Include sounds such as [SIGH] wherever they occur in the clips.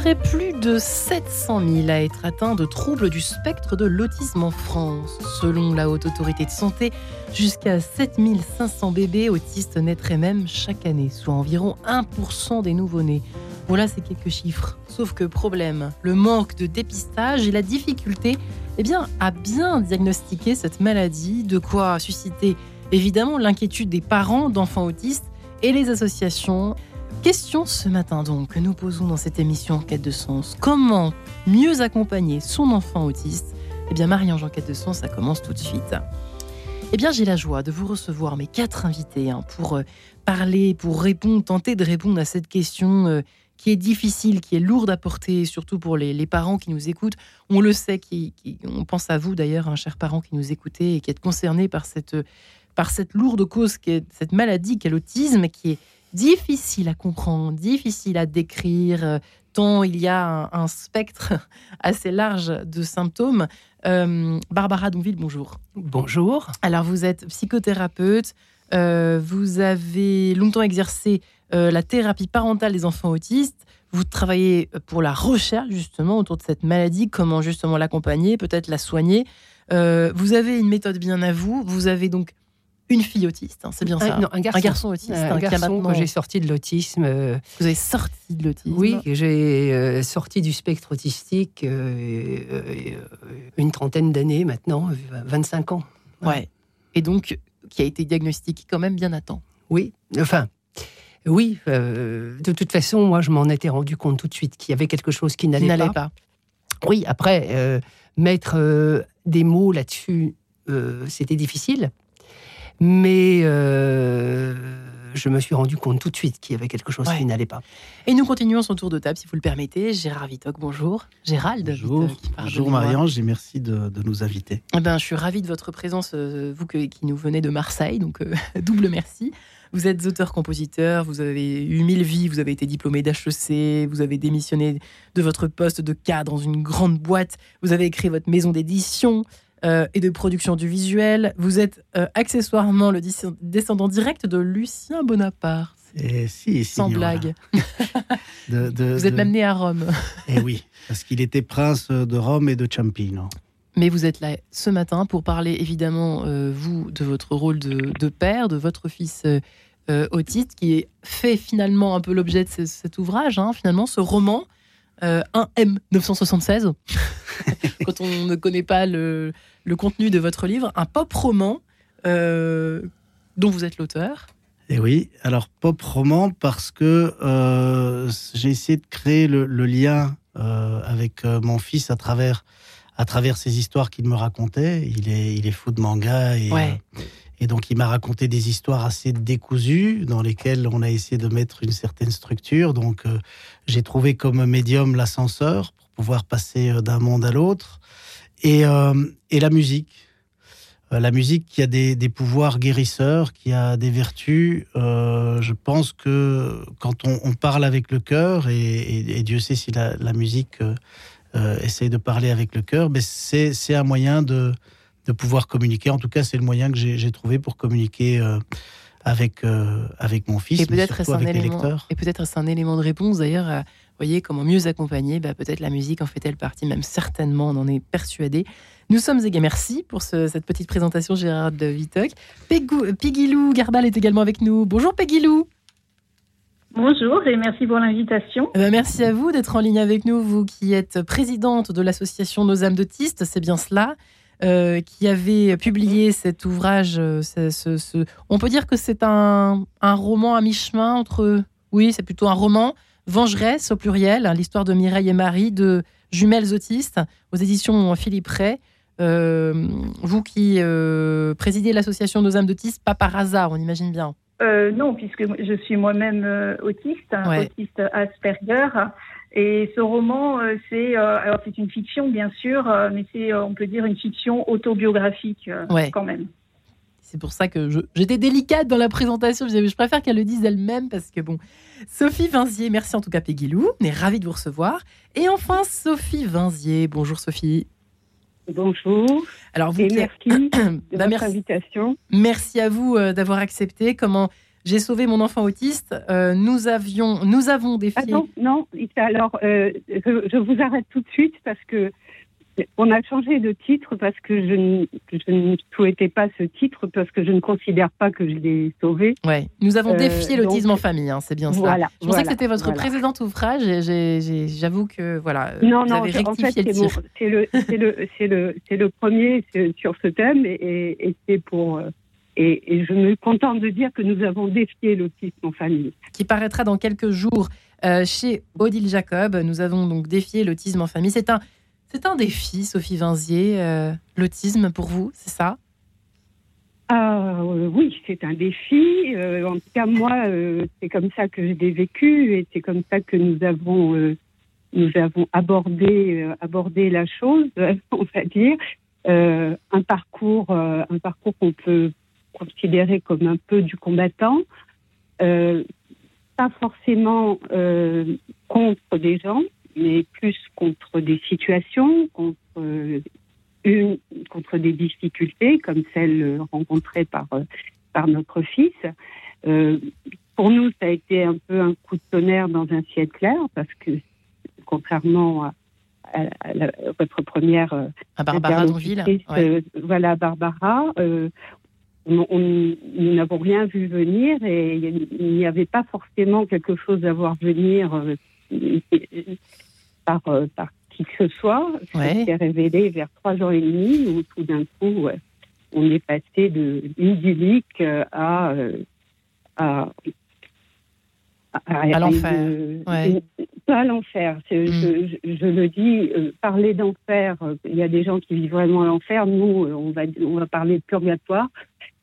serait plus de 700 000 à être atteints de troubles du spectre de l'autisme en France. Selon la Haute Autorité de Santé, jusqu'à 7500 bébés autistes naîtraient même chaque année, soit environ 1% des nouveau-nés. Voilà ces quelques chiffres. Sauf que problème, le manque de dépistage et la difficulté eh bien, à bien diagnostiquer cette maladie, de quoi susciter évidemment l'inquiétude des parents d'enfants autistes et les associations. Question ce matin donc que nous posons dans cette émission Enquête de sens. Comment mieux accompagner son enfant autiste? Eh bien Marie-Ange Enquête de sens, ça commence tout de suite. Eh bien j'ai la joie de vous recevoir mes quatre invités hein, pour euh, parler, pour répondre, tenter de répondre à cette question euh, qui est difficile, qui est lourde à porter, surtout pour les, parents qui nous écoutent. On le sait, qui, on pense à vous d'ailleurs, un cher parent qui nous écoutez et qui êtes concerné par cette, par cette lourde cause, qui est cette maladie qu'est l'autisme, qui est difficile à comprendre, difficile à décrire, euh, tant il y a un, spectre [LAUGHS] assez large de symptômes. Euh, Barbara Donville, bonjour. Bonjour. Alors, vous êtes psychothérapeute, euh, vous avez longtemps exercé la thérapie parentale des enfants autistes. Vous travaillez pour la recherche justement autour de cette maladie, comment justement l'accompagner, peut-être la soigner. vous avez une méthode bien à vous. Vous avez donc une fille autiste, hein, c'est bien ça non, un, garçon. autiste. un garçon quand j'ai sorti de l'autisme. Euh, Vous avez sorti de l'autisme Oui, j'ai euh, sorti du spectre autistique euh, une trentaine d'années maintenant, 25 ans. Ouais. Et donc, qui a été diagnostiqué quand même bien à temps. Oui, enfin, oui. de toute façon, moi, je m'en étais rendu compte tout de suite qu'il y avait quelque chose qui n'allait pas. pas. Oui, après, mettre des mots là-dessus, c'était difficile. Mais euh, je me suis rendu compte tout de suite qu'il y avait quelque chose qui n'allait pas. Et nous continuons son tour de table, si vous le permettez. Gérard Vitoc, bonjour. Gérald Bonjour, bonjour Marie-Ange et merci de, nous inviter. Eh ben, je suis ravie de votre présence, euh, vous qui nous venez de Marseille, donc euh, [LAUGHS] double merci. Vous êtes auteur-compositeur, vous avez eu mille vies, vous avez été diplômé d'HEC, vous avez démissionné de votre poste de cadre dans une grande boîte, vous avez créé votre maison d'édition, euh, et de production du visuel. Vous êtes euh, accessoirement le descendant direct de Lucien Bonaparte. Et si, Sans blague. [LAUGHS] vous êtes même né à Rome. [LAUGHS] Eh oui, parce qu'il était prince de Rome et de Ciampino. Mais vous êtes là ce matin pour parler évidemment, euh, vous, de votre rôle de, père, de votre fils autiste, qui est fait finalement un peu l'objet de cet ouvrage, hein, finalement, ce roman, 1M 976. [LAUGHS] Quand on ne connaît pas le, le contenu de votre livre, un pop roman euh, dont vous êtes l'auteur. Et eh oui, alors pop roman parce que euh, j'ai essayé de créer le, lien euh, avec mon fils à travers à travers ces histoires qu'il me racontait. Il est il est fou de manga et et donc il m'a raconté des histoires assez décousues dans lesquelles on a essayé de mettre une certaine structure. Donc j'ai trouvé comme médium l'ascenseur pour pouvoir passer d'un monde à l'autre. Euh, et, la musique. Euh, la musique qui a des, pouvoirs guérisseurs, qui a des vertus. Euh, je pense que quand on, parle avec le cœur, et, Dieu sait si la, musique essaye de parler avec le cœur, mais c'est un moyen de, de, pouvoir communiquer. En tout cas, c'est le moyen que j'ai trouvé pour communiquer avec, avec mon fils, et peut-être avec les lecteurs. Et peut-être c'est un élément de réponse d'ailleurs voyez, comment mieux accompagner bah, Peut-être la musique en fait-elle partie, même certainement, on en est persuadé. Nous sommes également, merci pour cette petite présentation, Gérard de Vitoc. Peggy Gardal est également avec nous. Bonjour Peggy Bonjour et merci pour l'invitation. Eh ben, merci à vous d'être en ligne avec nous, vous qui êtes présidente de l'association Nos âmes d'autistes, c'est bien cela, euh, qui avait publié cet ouvrage. Euh, ce, On peut dire que c'est un, un roman à mi-chemin entre... Oui, c'est plutôt un roman Vengeresse au pluriel, hein, l'histoire de Mireille et Marie, de jumelles autistes, aux éditions Philippe Ray. Euh, vous qui euh, présidez l'association Nos âmes d'autistes, pas par hasard, on imagine bien. Euh, non, puisque je suis moi-même autiste, hein, autiste Asperger. Et ce roman, c'est alors c'est une fiction bien sûr, mais c'est on peut dire une fiction autobiographique quand même. C'est pour ça que j'étais délicate dans la présentation. Je, je préfère qu'elle le dise elle-même parce que bon. Sophie Vinzier, merci en tout cas Peggy Lou. On est ravis de vous recevoir. Et enfin Sophie Vinzier. Bonjour Sophie. Bonjour. Alors vous, Et merci [CLEARS THROAT] de bah, votre invitation. Merci à vous euh, d'avoir accepté. Comment J'ai sauvé mon enfant autiste. Euh, nous avions, nous avons défié. Attends, non, alors euh, je, vous arrête tout de suite parce que on a changé de titre parce que je ne, je ne, souhaitais pas ce titre parce que je ne considère pas que je l'ai sauvé. Ouais, nous avons défié euh, l'autisme en famille, hein, c'est bien ça. Voilà, je pensais que c'était votre précédent ouvrage et j'avoue que voilà. Non, non, en fait, c'est le, le, le, le, premier sur ce thème et, et c'est pour. Et, et, je me contente de dire que nous avons défié l'autisme en famille. Qui paraîtra dans quelques jours euh, chez Odile Jacob. Nous avons donc défié l'autisme en famille. C'est un c'est un défi, Sophie Vinzier, euh, l'autisme pour vous, c'est ça? Ah, euh, oui, c'est un défi. Euh, en tout cas, moi, c'est comme ça que je l'ai vécu et c'est comme ça que nous avons, nous avons abordé, abordé la chose, [LAUGHS] on va dire. un parcours, un parcours qu'on peut considérer comme un peu du combattant, pas forcément contre des gens, mais plus contre des situations, contre, euh, une, contre des difficultés comme celles rencontrées par, euh, par notre fils. Euh, pour nous, ça a été un peu un coup de tonnerre dans un ciel clair parce que, contrairement à, votre première. à Barbara Donville. voilà, Barbara. Nous n'avons rien vu venir et il n'y avait pas forcément quelque chose à voir venir par, euh, par qui que ce soit. Ouais. s'est révélé vers trois jours et demi où tout d'un coup, on est passé de idyllique euh, à, à, à, l'enfer. Pas à l'enfer. Hmm. Je, je, le dis, euh, parler d'enfer, il y a des gens qui vivent vraiment l'enfer. Nous, on va, on va parler de purgatoire,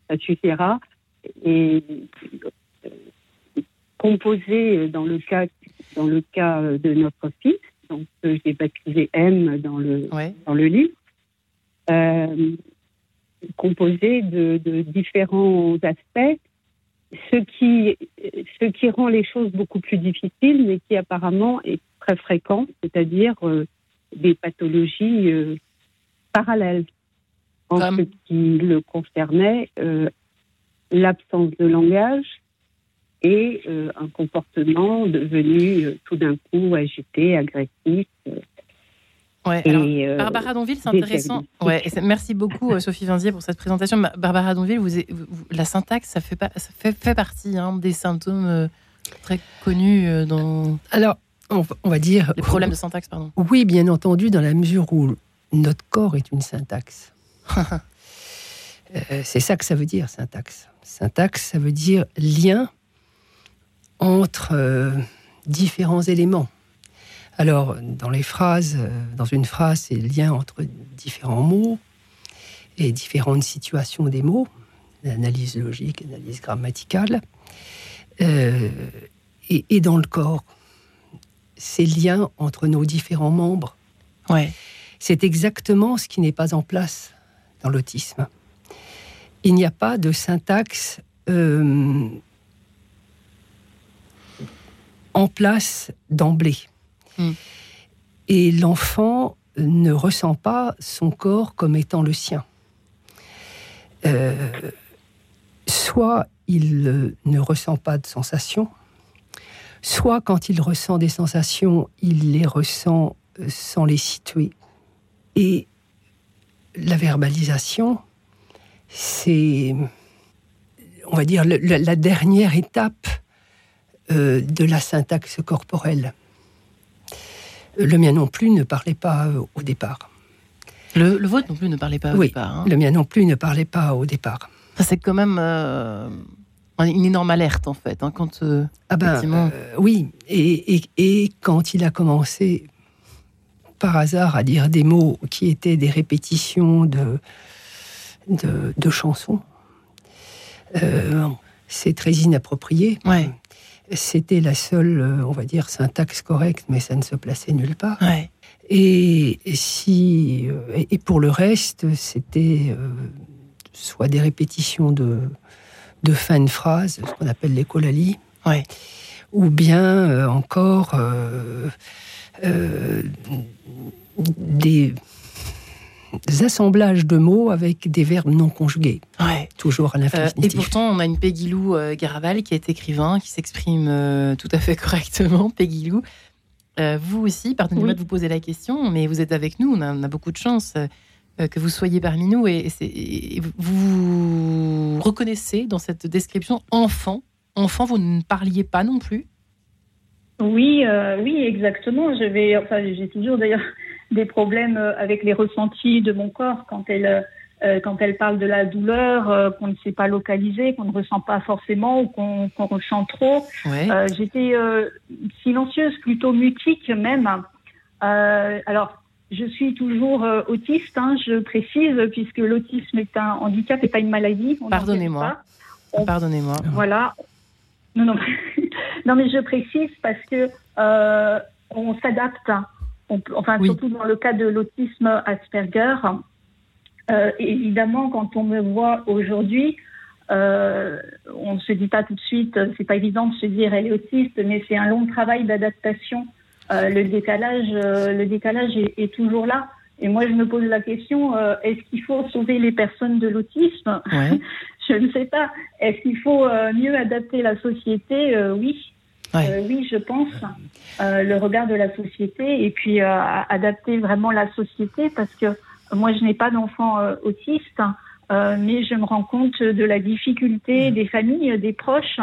ça suffira. Et composer dans le cas dans le cas de notre fils, donc j'ai baptisé M dans le, dans le livre, euh, composé de, différents aspects, ce qui, ce qui rend les choses beaucoup plus difficiles, mais qui apparemment est très fréquent, c'est-à-dire euh, des pathologies euh, parallèles. En ce qui le concernait, l'absence de langage, et euh, un comportement devenu euh, tout d'un coup agité, agressif. Euh, ouais, Barbara Donville, c'est intéressant. Ouais, merci beaucoup Sophie Vinzier pour cette présentation. Barbara Donville, vous, la syntaxe, ça fait, pas, ça fait, fait partie hein, des symptômes très connus dans. Alors, on, va dire. Les problèmes de syntaxe, pardon. Oui, bien entendu, dans la mesure où notre corps est une syntaxe. [LAUGHS] c'est ça que ça veut dire, syntaxe. Syntaxe, ça veut dire lien entre euh, différents éléments. Alors, dans les phrases, euh, dans une phrase, c'est le lien entre différents mots et différentes situations des mots, l'analyse logique, l'analyse grammaticale, euh, et, dans le corps, c'est le lien entre nos différents membres. Ouais. C'est exactement ce qui n'est pas en place dans l'autisme. Il n'y a pas de syntaxe en place d'emblée. Hmm. Et l'enfant ne ressent pas son corps comme étant le sien. Euh, soit il euh, ne ressent pas de sensations, soit quand il ressent des sensations, il les ressent euh, sans les situer. Et la verbalisation, c'est, on va dire, la dernière étape de la syntaxe corporelle. Le mien non plus ne parlait pas euh, au départ. Le, vôtre non plus ne parlait pas au départ. Hein. Le mien non plus ne parlait pas au départ. c'est quand même euh, une énorme alerte en fait. Hein, quand, ah ben, oui, et, et, quand il a commencé par hasard à dire des mots qui étaient des répétitions de, de, chansons, c'est très inapproprié. Ouais c'était la seule, euh, on va dire, syntaxe correcte, mais ça ne se plaçait nulle part. Et, si, euh, et pour le reste, c'était euh, soit des répétitions de, de fin de phrase, ce qu'on appelle les colalies, ou bien encore des assemblages de mots avec des verbes non conjugués. toujours à l'infinitif. et pourtant, on a une Peggy Lou Garaval qui est écrivain, qui s'exprime tout à fait [LAUGHS] correctement. Peggy Lou, vous aussi, pardonnez-moi de vous poser la question, mais vous êtes avec nous, on a, beaucoup de chance que vous soyez parmi nous et, et, vous reconnaissez dans cette description enfant. Enfant, vous ne parliez pas non plus? Oui, euh, oui, exactement. Je vais, enfin, j'ai toujours d'ailleurs des problèmes euh, avec les ressentis de mon corps quand elle, euh, quand elle parle de la douleur qu'on ne sait pas localiser, qu'on ne ressent pas forcément ou qu'on ressent trop. J'étais silencieuse, plutôt mutique même. alors, je suis toujours autiste, hein, je précise, puisque l'autisme est un handicap et pas une maladie. Pardonnez-moi. Pardonnez-moi. Voilà, non, non. [LAUGHS] non, mais je précise parce que euh, on enfin, surtout dans le cas de l'autisme Asperger. Euh, évidemment, quand on me voit aujourd'hui, euh, on ne se dit pas tout de suite, c'est pas évident de se dire elle est autiste, mais c'est un long travail d'adaptation. le décalage, le décalage est, toujours là. Et moi, je me pose la question est-ce qu'il faut sauver les personnes de l'autisme? [LAUGHS] Je ne sais pas. Est-ce qu'il faut euh, mieux adapter la société? Euh, Oui. Euh, oui, je pense. le regard de la société et puis adapter vraiment la société parce que moi, je n'ai pas d'enfant autiste, mais je me rends compte de la difficulté des familles, des proches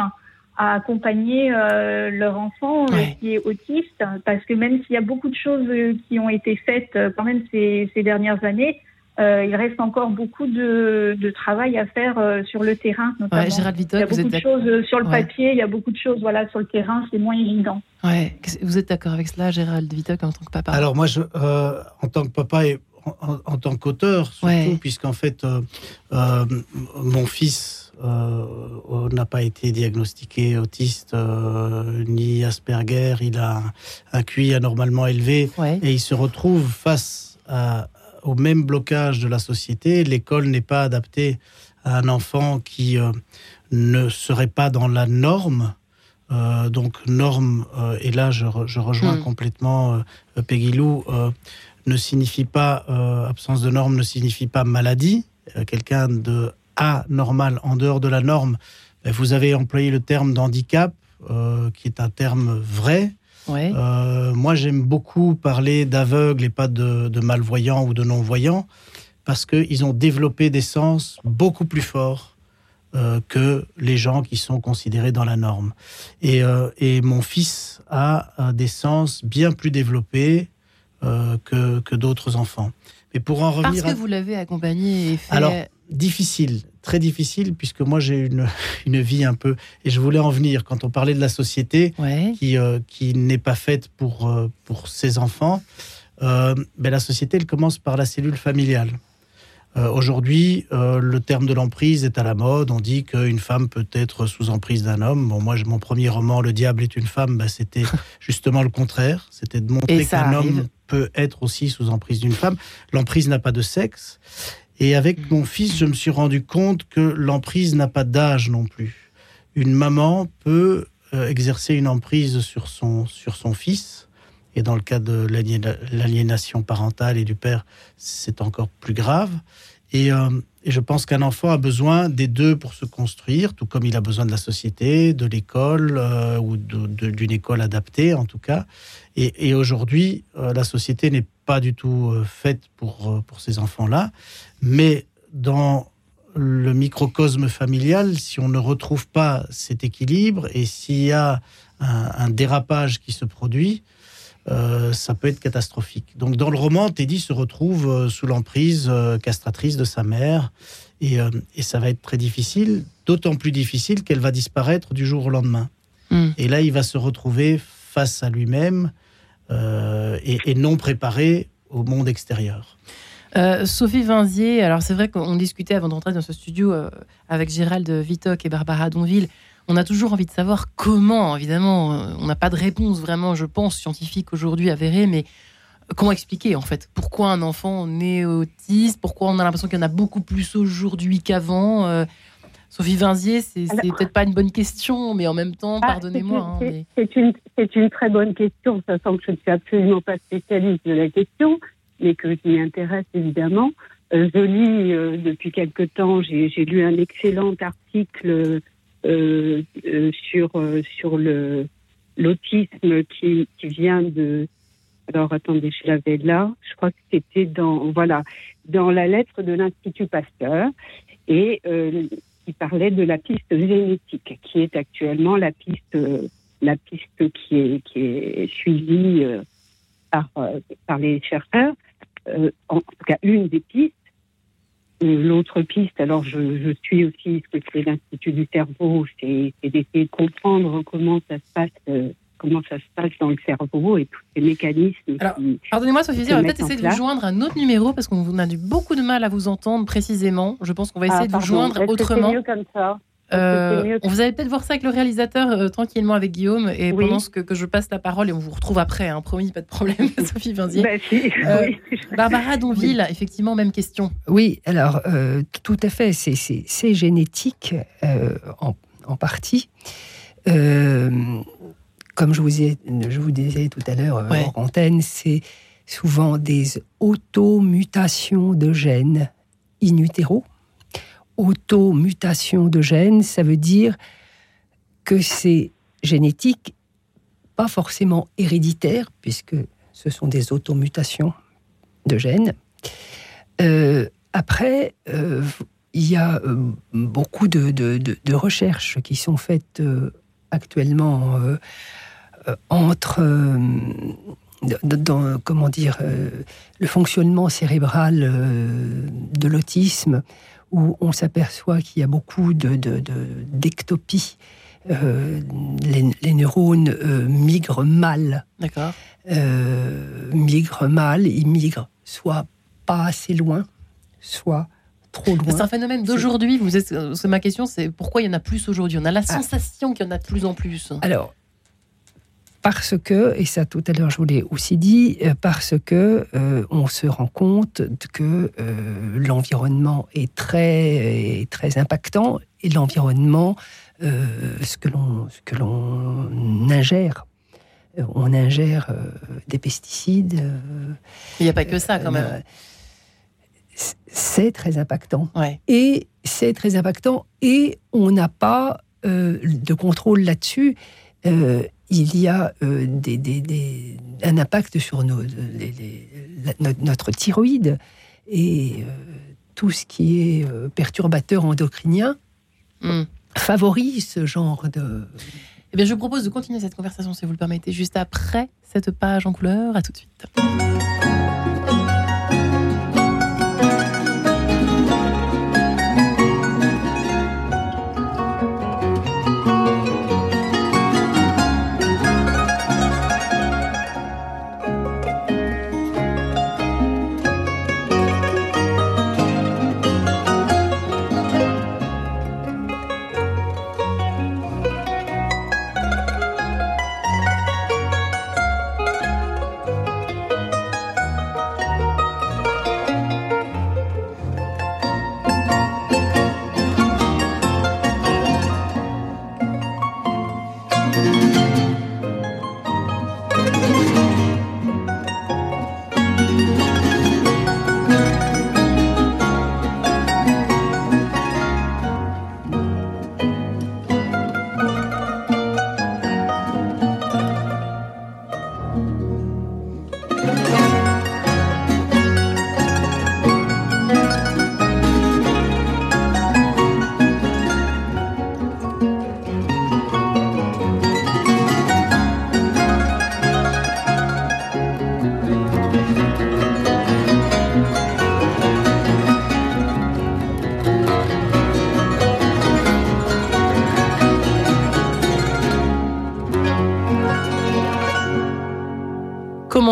à accompagner leur enfant qui est autiste parce que même s'il y a beaucoup de choses qui ont été faites quand même ces, ces dernières années, euh, il reste encore beaucoup de, travail à faire euh, sur le terrain. Notamment. Gérald il y a beaucoup de choses euh, sur le papier, il y a beaucoup de choses voilà, sur le terrain, c'est moins évident. Ouais. Vous êtes d'accord avec cela, Gérald Vitoc, en tant que papa? Alors moi, je, en tant que papa et en, tant qu'auteur, surtout, puisqu'en fait, mon fils n'a pas été diagnostiqué autiste ni Asperger, il a un, QI anormalement élevé et il se retrouve face à au même blocage de la société. L'école n'est pas adaptée à un enfant qui euh, ne serait pas dans la norme. Euh, donc norme, euh, et là je, rejoins hmm. complètement Peggy Lou, ne signifie pas, absence de norme ne signifie pas maladie. Quelqu'un de anormal, en dehors de la norme, ben, vous avez employé le terme d'handicap, qui est un terme vrai. Euh, moi, j'aime beaucoup parler d'aveugles et pas de, malvoyants ou de non-voyants parce qu'ils ont développé des sens beaucoup plus forts euh, que les gens qui sont considérés dans la norme. Et, euh, mon fils a des sens bien plus développés que, que d'autres enfants. Mais pour en revenir. Parce que vous l'avez accompagné et fait. Alors, difficile très difficile puisque moi j'ai une, [LAUGHS] une vie un peu et je voulais en venir quand on parlait de la société qui, euh, qui n'est pas faite pour, euh, pour ses enfants. Euh, ben, la société elle commence par la cellule familiale. Aujourd'hui, le terme de l'emprise est à la mode. On dit qu'une femme peut être sous emprise d'un homme. Bon, moi, mon premier roman, Le diable est une femme, ben, c'était [LAUGHS] justement le contraire. C'était de montrer qu'un homme peut être aussi sous emprise d'une femme. L'emprise n'a pas de sexe. Et avec mon fils, je me suis rendu compte que l'emprise n'a pas d'âge non plus. Une maman peut euh, exercer une emprise sur son, sur son fils. Et dans le cas de l'aliénation parentale et du père, c'est encore plus grave. Et, euh, et je pense qu'un enfant a besoin des deux pour se construire, tout comme il a besoin de la société, de l'école euh, ou d'une école adaptée en tout cas. Et, aujourd'hui, la société n'est pas du tout faite pour ces enfants-là. Mais dans le microcosme familial, si on ne retrouve pas cet équilibre et s'il y a un, dérapage qui se produit, euh, ça peut être catastrophique. Donc dans le roman, Teddy se retrouve euh, sous l'emprise euh, castratrice de sa mère et, ça va être très difficile, d'autant plus difficile qu'elle va disparaître du jour au lendemain. Hmm. Et là, il va se retrouver face à lui-même et, et non préparé au monde extérieur. Euh, Sophie Vinzier, alors c'est vrai qu'on discutait avant d'entrer dans ce studio euh, avec Gérald Vitoc et Barbara Donville. On a toujours envie de savoir comment, évidemment, euh, on n'a pas de réponse vraiment, je pense, scientifique aujourd'hui avérée, mais comment expliquer en fait? Pourquoi un enfant naît autiste? Pourquoi on a l'impression qu'il y en a beaucoup plus aujourd'hui qu'avant? Sophie Vinzier, c'est peut-être pas une bonne question, mais en même temps, ah, pardonnez-moi. Hein, c'est une, une, très bonne question, sachant que je ne suis absolument pas spécialiste de la question mais que je m'y intéresse évidemment. je lis depuis quelque temps, j'ai lu un excellent article sur, sur le l'autisme qui, qui vient de alors attendez, je l'avais là. Je crois que c'était dans voilà dans la lettre de l'Institut Pasteur et euh, il parlait de la piste génétique qui est actuellement la piste la piste qui est qui est suivie euh, par euh, par les chercheurs. Euh, en tout cas, une des pistes. L'autre piste, alors je, je, suis aussi ce que c'est l'Institut du cerveau, c'est d'essayer de comprendre comment ça se passe comment ça se passe dans le cerveau et tous ces mécanismes. Alors, pardonnez-moi, Sophie, on va peut-être essayer de vous joindre un autre numéro parce qu'on a eu beaucoup de mal à vous entendre précisément. Je pense qu'on va essayer ah, de vous joindre autrement. mieux comme ça? Euh, on vous allez peut-être voir ça avec le réalisateur euh, tranquillement avec Guillaume et pendant que, que, je passe la parole et on vous retrouve après, hein, promis, pas de problème, [LAUGHS] Sophie Vinzier. Bah, euh, Barbara Donville, effectivement, même question. Oui, alors tout à fait, c'est génétique en, en, partie comme je vous, ai, je vous disais tout à l'heure euh, en antenne, c'est souvent des automutations de gènes in utero. Automutation de gènes, ça veut dire que c'est génétique, pas forcément héréditaire, puisque ce sont des automutations de gènes. Euh, après, euh, il y a beaucoup de, recherches qui sont faites actuellement euh, entre euh, comment dire, euh, le fonctionnement cérébral de l'autisme, où on s'aperçoit qu'il y a beaucoup d'ectopie. De, les, neurones migrent mal. D'accord. migrent mal, ils migrent soit pas assez loin, soit trop loin. C'est un phénomène d'aujourd'hui. Vous êtes, ma question, c'est pourquoi il y en a plus aujourd'hui? On a la ah. sensation qu'il y en a de plus en plus. Alors, parce que, et ça tout à l'heure je vous l'ai aussi dit, euh, parce que euh, on se rend compte que euh, l'environnement est très, très impactant et l'environnement, ce que l'on ce que l'on ingère. On ingère des pesticides. Il n'y a pas que ça quand même. C'est très impactant. Et c'est très impactant et on n'a pas de contrôle là-dessus il y a euh, des, un impact sur nos, notre thyroïde et euh, tout ce qui est euh, perturbateur endocrinien hmm. favorise ce genre de... Eh bien, je vous propose de continuer cette conversation, si vous le permettez, juste après cette page en couleur. À tout de suite.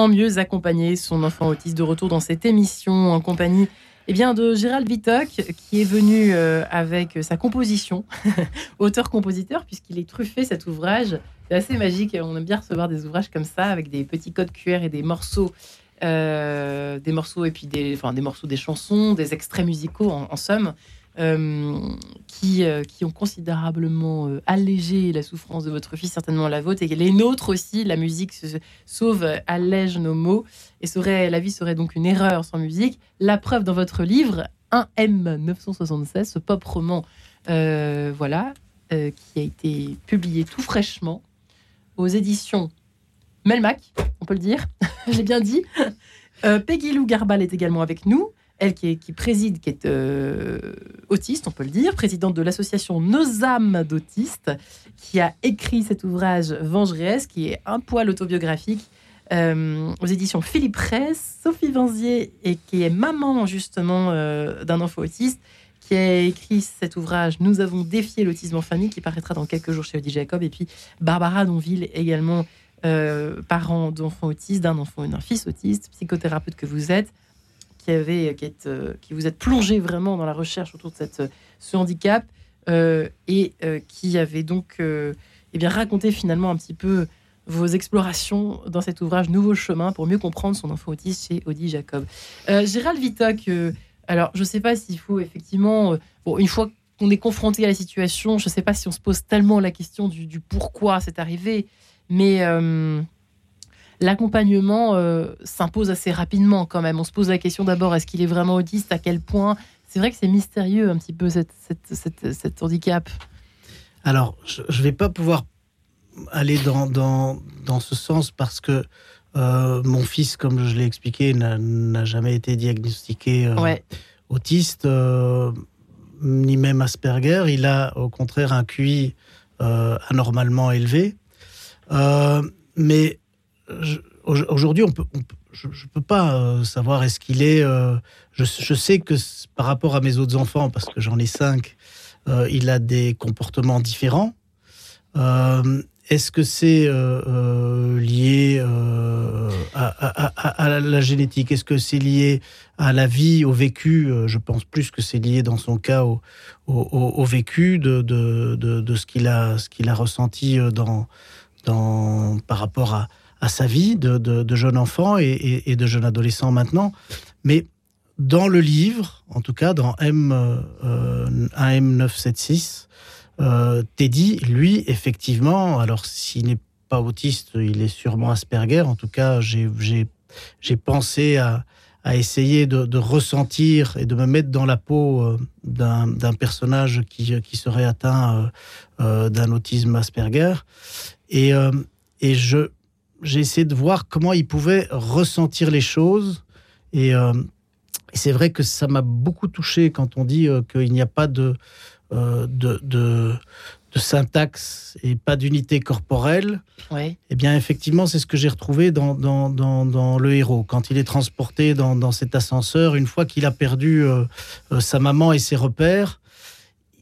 Mieux accompagner son enfant autiste de retour dans cette émission en compagnie eh bien, de Gérald Vitoc, qui est venu euh, avec sa composition, [LAUGHS] auteur-compositeur, puisqu'il est truffé cet ouvrage. C'est assez magique. On aime bien recevoir des ouvrages comme ça, avec des petits codes QR et des morceaux, euh, des morceaux et puis des, enfin, des morceaux des chansons, des extraits musicaux en, somme. Qui, qui ont considérablement allégé la souffrance de votre fils, certainement la vôtre, et les nôtres aussi. La musique se sauve, allège nos maux, et serait, la vie serait donc une erreur sans musique. La preuve dans votre livre, 1M 976, ce pop roman, voilà, qui a été publié tout fraîchement aux éditions Melmac, on peut le dire, [LAUGHS] j'ai bien dit. Euh, Peggy Lou Garbal est également avec nous. Elle qui, préside, qui est euh, autiste, on peut le dire, présidente de l'association Nos âmes d'autistes, qui a écrit cet ouvrage Vengeresse, qui est un poil autobiographique euh, aux éditions Philippe Resse, Sophie Vanzier, et qui est maman justement d'un enfant autiste, qui a écrit cet ouvrage Nous avons défié l'autisme en famille, qui paraîtra dans quelques jours chez Odie Jacob, et puis Barbara Donville également euh, parents d'enfants autistes, d'un enfant et d'un fils autiste, psychothérapeute que vous êtes, qui, avait, qui, est, euh, qui vous êtes plongé vraiment dans la recherche autour de cette, ce handicap euh, et qui avait donc eh bien, raconté finalement un petit peu vos explorations dans cet ouvrage Nouveau chemin pour mieux comprendre son enfant autiste chez Audi Jacob. Gérald Vitoc, alors je ne sais pas s'il faut effectivement, bon, une fois qu'on est confronté à la situation, je ne sais pas si on se pose tellement la question du, pourquoi c'est arrivé. Mais euh, l'accompagnement euh, s'impose assez rapidement quand même. On se pose la question d'abord, est-ce qu'il est vraiment autiste? À quel point? C'est vrai que c'est mystérieux un petit peu cet handicap. Alors, je ne vais pas pouvoir aller dans, dans, dans, ce sens parce que euh, mon fils, comme je l'ai expliqué, n'a jamais été diagnostiqué autiste, ni même Asperger. Il a au contraire un QI anormalement élevé. Euh, mais aujourd'hui, on peut, je ne peux pas euh, savoir est-ce qu'il est. Euh, je, sais que par rapport à mes autres enfants, parce que j'en ai cinq, il a des comportements différents. est-ce que c'est lié à, la génétique? Est-ce que c'est lié à la vie, au vécu? Je pense plus que c'est lié dans son cas au, vécu de, ce qu'il a, ressenti par rapport à, à sa vie de, jeune enfant et, de jeune adolescent maintenant. Mais dans le livre, en tout cas dans M, euh, 1M976, euh, Teddy, lui, effectivement, alors s'il n'est pas autiste, il est sûrement Asperger. En tout cas, j'ai pensé à, essayer de, ressentir et de me mettre dans la peau euh, d'un personnage qui, serait atteint euh, euh, d'un autisme Asperger. Euh, et je, j'ai essayé de voir comment il pouvait ressentir les choses. Et, euh, c'est vrai que ça m'a beaucoup touché quand on dit euh, qu'il n'y a pas de, de, de, de, syntaxe et pas d'unité corporelle. Oui. Eh bien, effectivement, c'est ce que j'ai retrouvé dans, dans, dans, dans, le héros. Quand il est transporté dans, dans cet ascenseur, une fois qu'il a perdu sa maman et ses repères,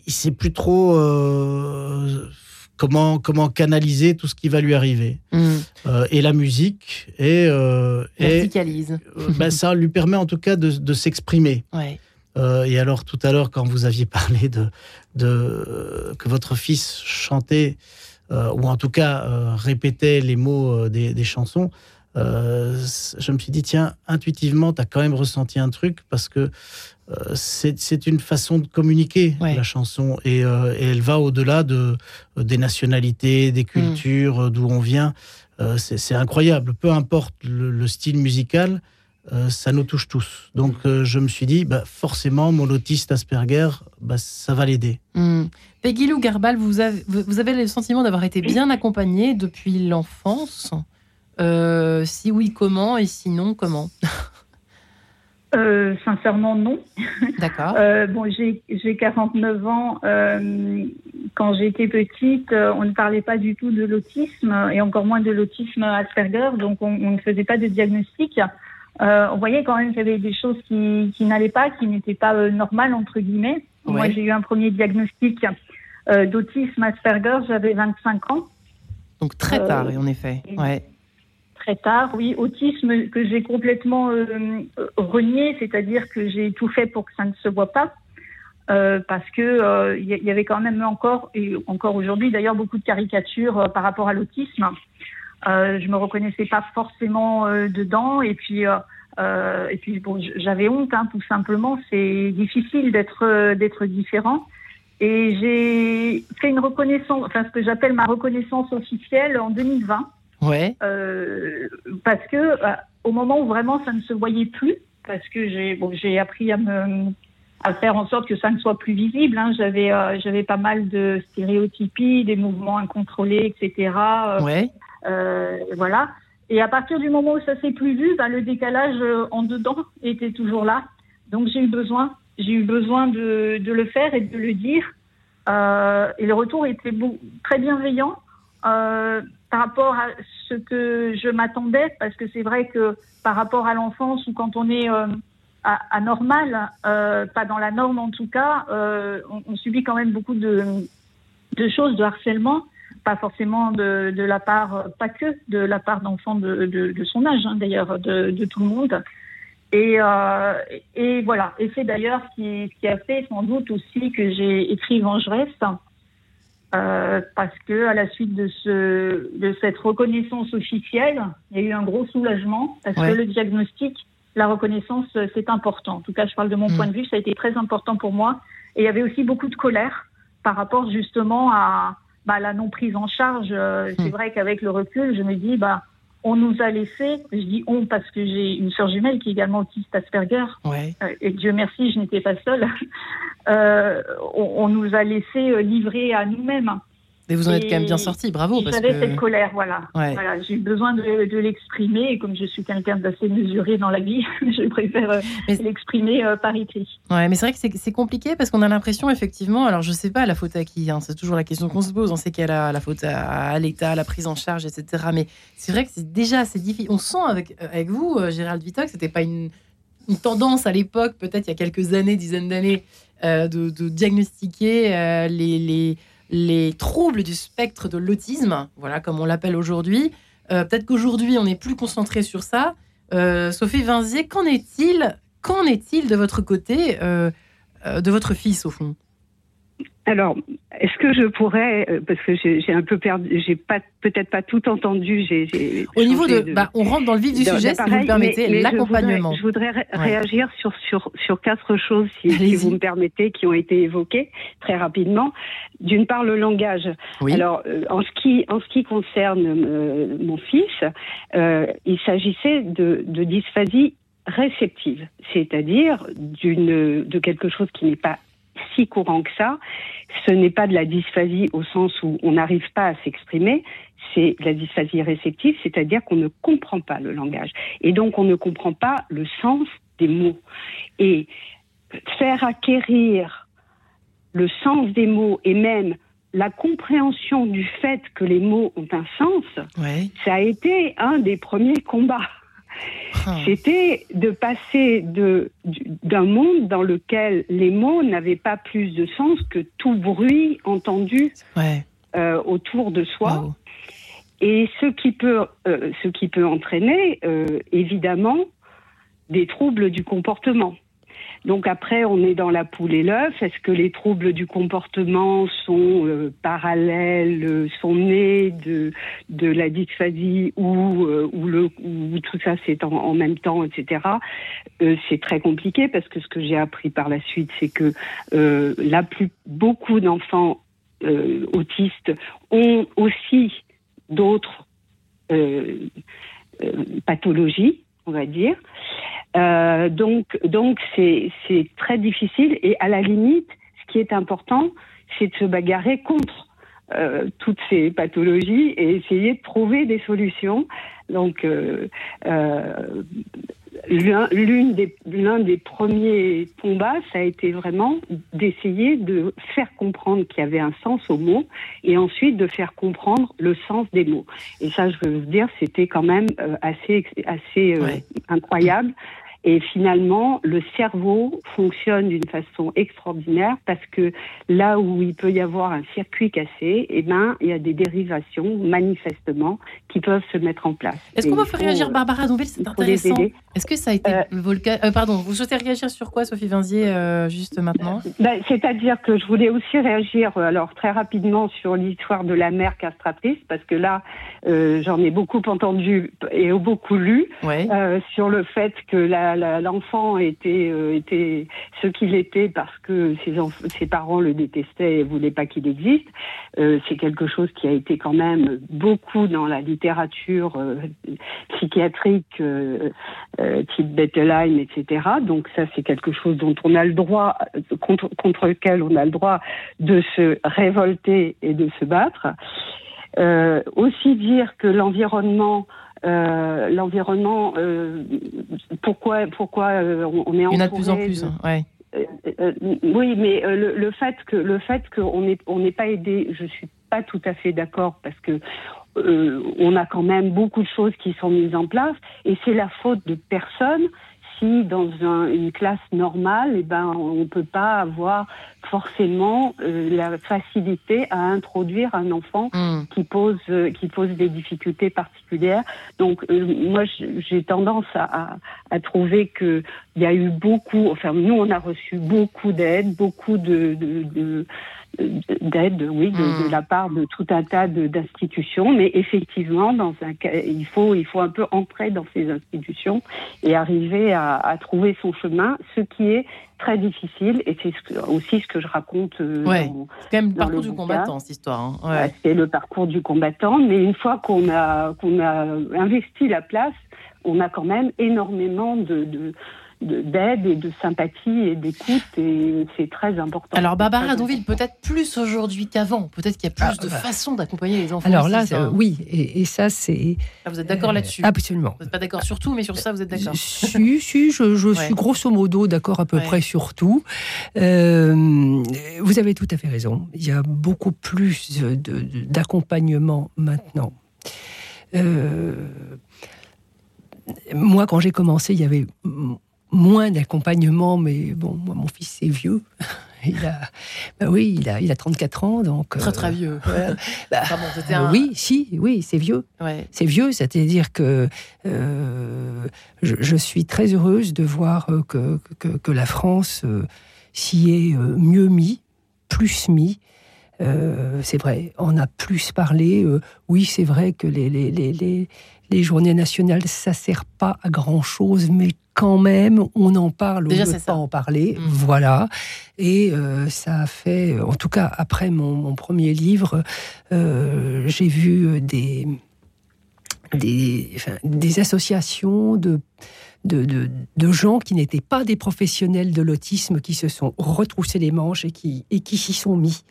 il sait plus trop comment, comment canaliser tout ce qui va lui arriver. Mm. Euh, et la musique et, euh, verticalise. Euh, ben, ça lui permet en tout cas de, de s'exprimer. Ouais. et alors tout à l'heure, quand vous aviez [LAUGHS] parlé de, de que votre fils chantait ou en tout cas répétait les mots des, des chansons, je me suis dit tiens intuitivement, tu as quand même ressenti un truc parce que euh, c'est une façon de communiquer la chanson euh, et, elle va au-delà de des nationalités, des mm. cultures, euh, d'où on vient. c'est incroyable. Peu importe le, style musical, ça nous touche tous. Donc je me suis dit, bah, forcément, mon autiste Asperger, bah, ça va l'aider. Mm. Peggy Lou Garbal, vous avez, vous avez le sentiment d'avoir été bien accompagnée depuis l'enfance? Si oui, comment Et sinon, comment [LAUGHS] Euh, sincèrement, non. D'accord. euh, bon, j'ai 49 ans. Euh, quand j'étais petite, euh, on ne parlait pas du tout de l'autisme et encore moins de l'autisme Asperger, donc on, on, ne faisait pas de diagnostic. Euh, on voyait quand même qu'il y avait des choses qui, qui n'allaient pas, qui n'étaient pas euh, normales entre guillemets. Moi, j'ai eu un premier diagnostic d'autisme Asperger, j'avais 25 ans. Donc très tard, en effet. Ouais très tard. Oui, autisme que j'ai complètement euh, renié, c'est-à-dire que j'ai tout fait pour que ça ne se voit pas. Euh, parce que euh, il y, avait quand même encore et encore aujourd'hui d'ailleurs beaucoup de caricatures euh, par rapport à l'autisme. Euh, je me reconnaissais pas forcément dedans et puis et puis bon, j'avais honte, hein, tout simplement. C'est difficile d'être d'être différent. Et j'ai fait une reconnaissance, enfin ce que j'appelle ma reconnaissance officielle en 2020. Ouais. Euh, parce que au moment où vraiment ça ne se voyait plus, parce que j'ai bon, j'ai appris à me à faire en sorte que ça ne soit plus visible. Hein. J'avais euh, j'avais pas mal de stéréotypies, des mouvements incontrôlés, etc. Euh, ouais. Euh, voilà. Et à partir du moment où ça s'est plus vu, bah, le décalage en dedans [LAUGHS] était toujours là. Donc j'ai eu besoin, j'ai eu besoin de, de, le faire et de le dire. et le retour était très bienveillant par rapport à ce que je m'attendais, parce que c'est vrai que par rapport à l'enfance ou quand on est anormal, euh, pas dans la norme en tout cas, euh, on, subit quand même beaucoup de, choses, de harcèlement, pas forcément de, la part, pas que de la part d'enfants de, son âge hein, d'ailleurs, de, tout le monde. Et, euh, voilà, et c'est d'ailleurs qui, qui, a fait sans doute aussi que j'ai écrit Vengeresse. Euh, parce que à la suite de, ce, de cette reconnaissance officielle, il y a eu un gros soulagement parce que le diagnostic la reconnaissance, euh, c'est important. En tout cas, je parle de mon mm. point de vue, ça a été très important pour moi. Et il y avait aussi beaucoup de colère par rapport justement à bah, la non prise en charge. Euh, c'est mm. vrai qu'avec le recul, je me dis, bah, on nous a laissé, je dis on parce que j'ai une sœur jumelle qui est également autiste Asperger, ouais. Euh, et Dieu merci, je n'étais pas seule. [LAUGHS] euh, on, on, nous a laissé livrer à nous-mêmes. Mais vous en êtes quand même bien sorti, bravo. J'avais cette colère, voilà. voilà j'ai eu besoin de, l'exprimer et comme je suis quelqu'un d'assez mesuré dans la vie, [LAUGHS] je préfère euh, l'exprimer euh, par écrit. Ouais, mais c'est vrai que c'est compliqué parce qu'on a l'impression, effectivement, alors je sais pas la faute à qui, hein, c'est toujours la question qu'on se pose, on sait qu'elle a la faute à, l'État, la prise en charge, etc. Mais c'est vrai que c'est déjà c'est difficile. On sent avec, euh, avec vous, Gérald Vitoc, c'était pas une, une, tendance à l'époque, peut-être il y a quelques années, dizaines d'années, de, de, diagnostiquer les, les les troubles du spectre de l'autisme, voilà comme on l'appelle aujourd'hui. Euh, peut-être qu'aujourd'hui on est plus concentré sur ça. Euh, Sophie Vinzier, qu'en est-il Qu'en est-il de votre côté, euh, de votre fils au fond? Alors, est-ce que je pourrais, euh, parce que j'ai un peu perdu, j'ai pas peut-être pas tout entendu. Au niveau de, bah, on rentre dans le vif du sujet, si vous me permettez, l'accompagnement. Je voudrais, réagir sur sur sur quatre choses, si, vous me permettez, qui ont été évoquées très rapidement. D'une part, le langage. Alors, euh, en ce qui en ce qui concerne euh, mon fils, il s'agissait de, de dysphasie réceptive, c'est-à-dire d'une de quelque chose qui n'est pas si courant que ça. Ce n'est pas de la dysphasie au sens où on n'arrive pas à s'exprimer, c'est la dysphasie réceptive, c'est-à-dire qu'on ne comprend pas le langage. Et donc on ne comprend pas le sens des mots. Et faire acquérir le sens des mots et même la compréhension du fait que les mots ont un sens, ça a été un des premiers combats. Ah. C'était de passer d'un monde dans lequel les mots n'avaient pas plus de sens que tout bruit entendu euh, autour de soi. Et ce qui peut, euh, ce qui peut entraîner, euh, évidemment, des troubles du comportement. Donc après, on est dans la poule et l'œuf. Est-ce que les troubles du comportement sont euh, parallèles, euh, sont nés de, de la dysphasie ou, euh, ou, le, ou tout ça c'est en, en, même temps, etc. c'est très compliqué parce que ce que j'ai appris par la suite, c'est que la plus, beaucoup d'enfants autistes ont aussi d'autres pathologies, on va dire. Euh, donc, donc c'est très difficile. Et à la limite, ce qui est important, c'est de se bagarrer contre euh, toutes ces pathologies et essayer de trouver des solutions. Donc, euh, euh l'une des l'un des premiers combats, ça a été vraiment d'essayer de faire comprendre qu'il y avait un sens aux mots et ensuite de faire comprendre le sens des mots. Et ça, je veux dire, c'était quand même assez assez incroyable Et finalement, le cerveau fonctionne d'une façon extraordinaire parce que là où il peut y avoir un circuit cassé, eh ben, il y a des dérivations, manifestement, qui peuvent se mettre en place. Est-ce qu'on peut faire réagir Barbara Donville? C'est intéressant. Est-ce que ça a été euh, euh, pardon, vous souhaitez réagir sur quoi, Sophie Vinzier, euh, juste maintenant? Ben, C'est-à-dire que je voulais aussi réagir, alors très rapidement, sur l'histoire de la mère castratrice, parce que là, j'en ai beaucoup entendu et beaucoup lu sur le fait que l'enfant était, était ce qu'il était parce que ses, parents le détestaient et voulaient pas qu'il existe. C'est quelque chose qui a été quand même beaucoup dans la littérature psychiatrique type Bettelheim, etc. Donc ça, c'est quelque chose dont on a le droit, contre, lequel on a le droit de se révolter et de se battre. Euh, aussi dire que l'environnement euh, l'environnement, euh, pourquoi, pourquoi on est Il y en a de plus en plus, ouais. oui, mais le, fait que le fait qu'on n'est on n'est pas aidé, je suis pas tout à fait d'accord parce que on a quand même beaucoup de choses qui sont mises en place et c'est la faute de personne dans une classe normale, eh ben, on ne peut pas avoir forcément euh, la facilité à introduire un enfant hmm. qui pose euh, qui pose des difficultés particulières. Donc euh, moi j'ai tendance à, à, trouver que il y a eu beaucoup, enfin nous on a reçu beaucoup d'aide, beaucoup de, de, de d'aide, oui, de, hmm. la part de tout un tas d'institutions, mais effectivement, dans un il faut, il faut un peu entrer dans ces institutions et arriver à, à trouver son chemin, ce qui est très difficile et c'est aussi ce que je raconte. Euh, ouais. C'est quand même le parcours du combattant cette histoire. Hein. Ouais. C'est le parcours du combattant, mais une fois qu'on a qu'on a investi la place, on a quand même énormément de, de d'aide et de sympathie et d'écoute et c'est très important. Alors Barbara Donville, peut-être plus aujourd'hui qu'avant, peut-être qu'il y a plus ah, de bah. façons d'accompagner les enfants. Alors là, oui, et, ça c'est. Ah, vous êtes d'accord là-dessus? Absolument. Vous n'êtes pas d'accord sur tout, mais sur ça vous êtes d'accord. Si, si, je, suis grosso modo d'accord à peu près sur tout. Euh, vous avez tout à fait raison. Il y a beaucoup plus d'accompagnement maintenant. Euh, moi, quand j'ai commencé, il y avait moins d'accompagnement, mais bon, moi, mon fils, c'est vieux. [LAUGHS] Il a, bah oui, il a, il a 34 ans, donc. Très, très vieux. [LAUGHS] Euh, bah, Oui, si, oui, c'est vieux. C'est vieux, c'est-à-dire que euh, je, suis très heureuse de voir que, que, la France euh, s'y est mieux mis, plus mis. c'est vrai, on a plus parlé. oui, c'est vrai que les, les, les, les journées nationales, ça sert pas à grand chose, mais quand même, on en parle, Déjà, on ne pas en parler, mmh. voilà. Et euh, ça a fait, en tout cas après mon, premier livre, euh, j'ai vu des des, des associations de de, de, gens qui n'étaient pas des professionnels de l'autisme qui se sont retroussés les manches et qui, et qui s'y sont mis.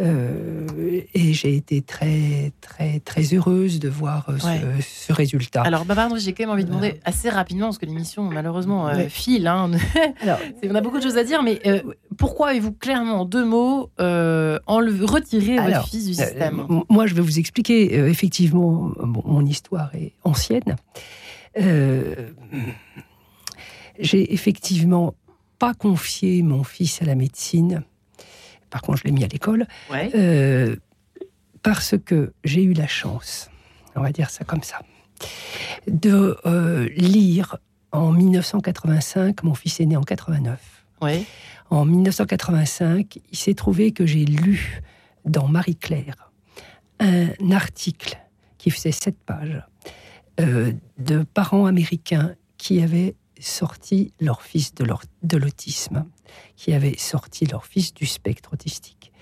Euh, et j'ai été très, très, très heureuse de voir euh, ce, résultat. Alors, Barbara, j'ai quand même envie de demander assez rapidement, parce que l'émission, malheureusement, euh, file. Hein. [LAUGHS] Alors, on a beaucoup de choses à dire, mais pourquoi avez-vous clairement, en deux mots, enlevé, retiré votre fils du système Moi, je vais vous expliquer. effectivement, mon histoire est ancienne. j'ai effectivement pas confié mon fils à la médecine par contre je l'ai mis à l'école, euh, parce que j'ai eu la chance, on va dire ça comme ça, de euh, lire en 1985, mon fils est né en 89. En 1985, il s'est trouvé que j'ai lu dans Marie-Claire un article qui faisait sept pages euh, de parents américains qui avaient sorti leur fils de l'autisme qui avaient sorti leur fils du spectre autistique.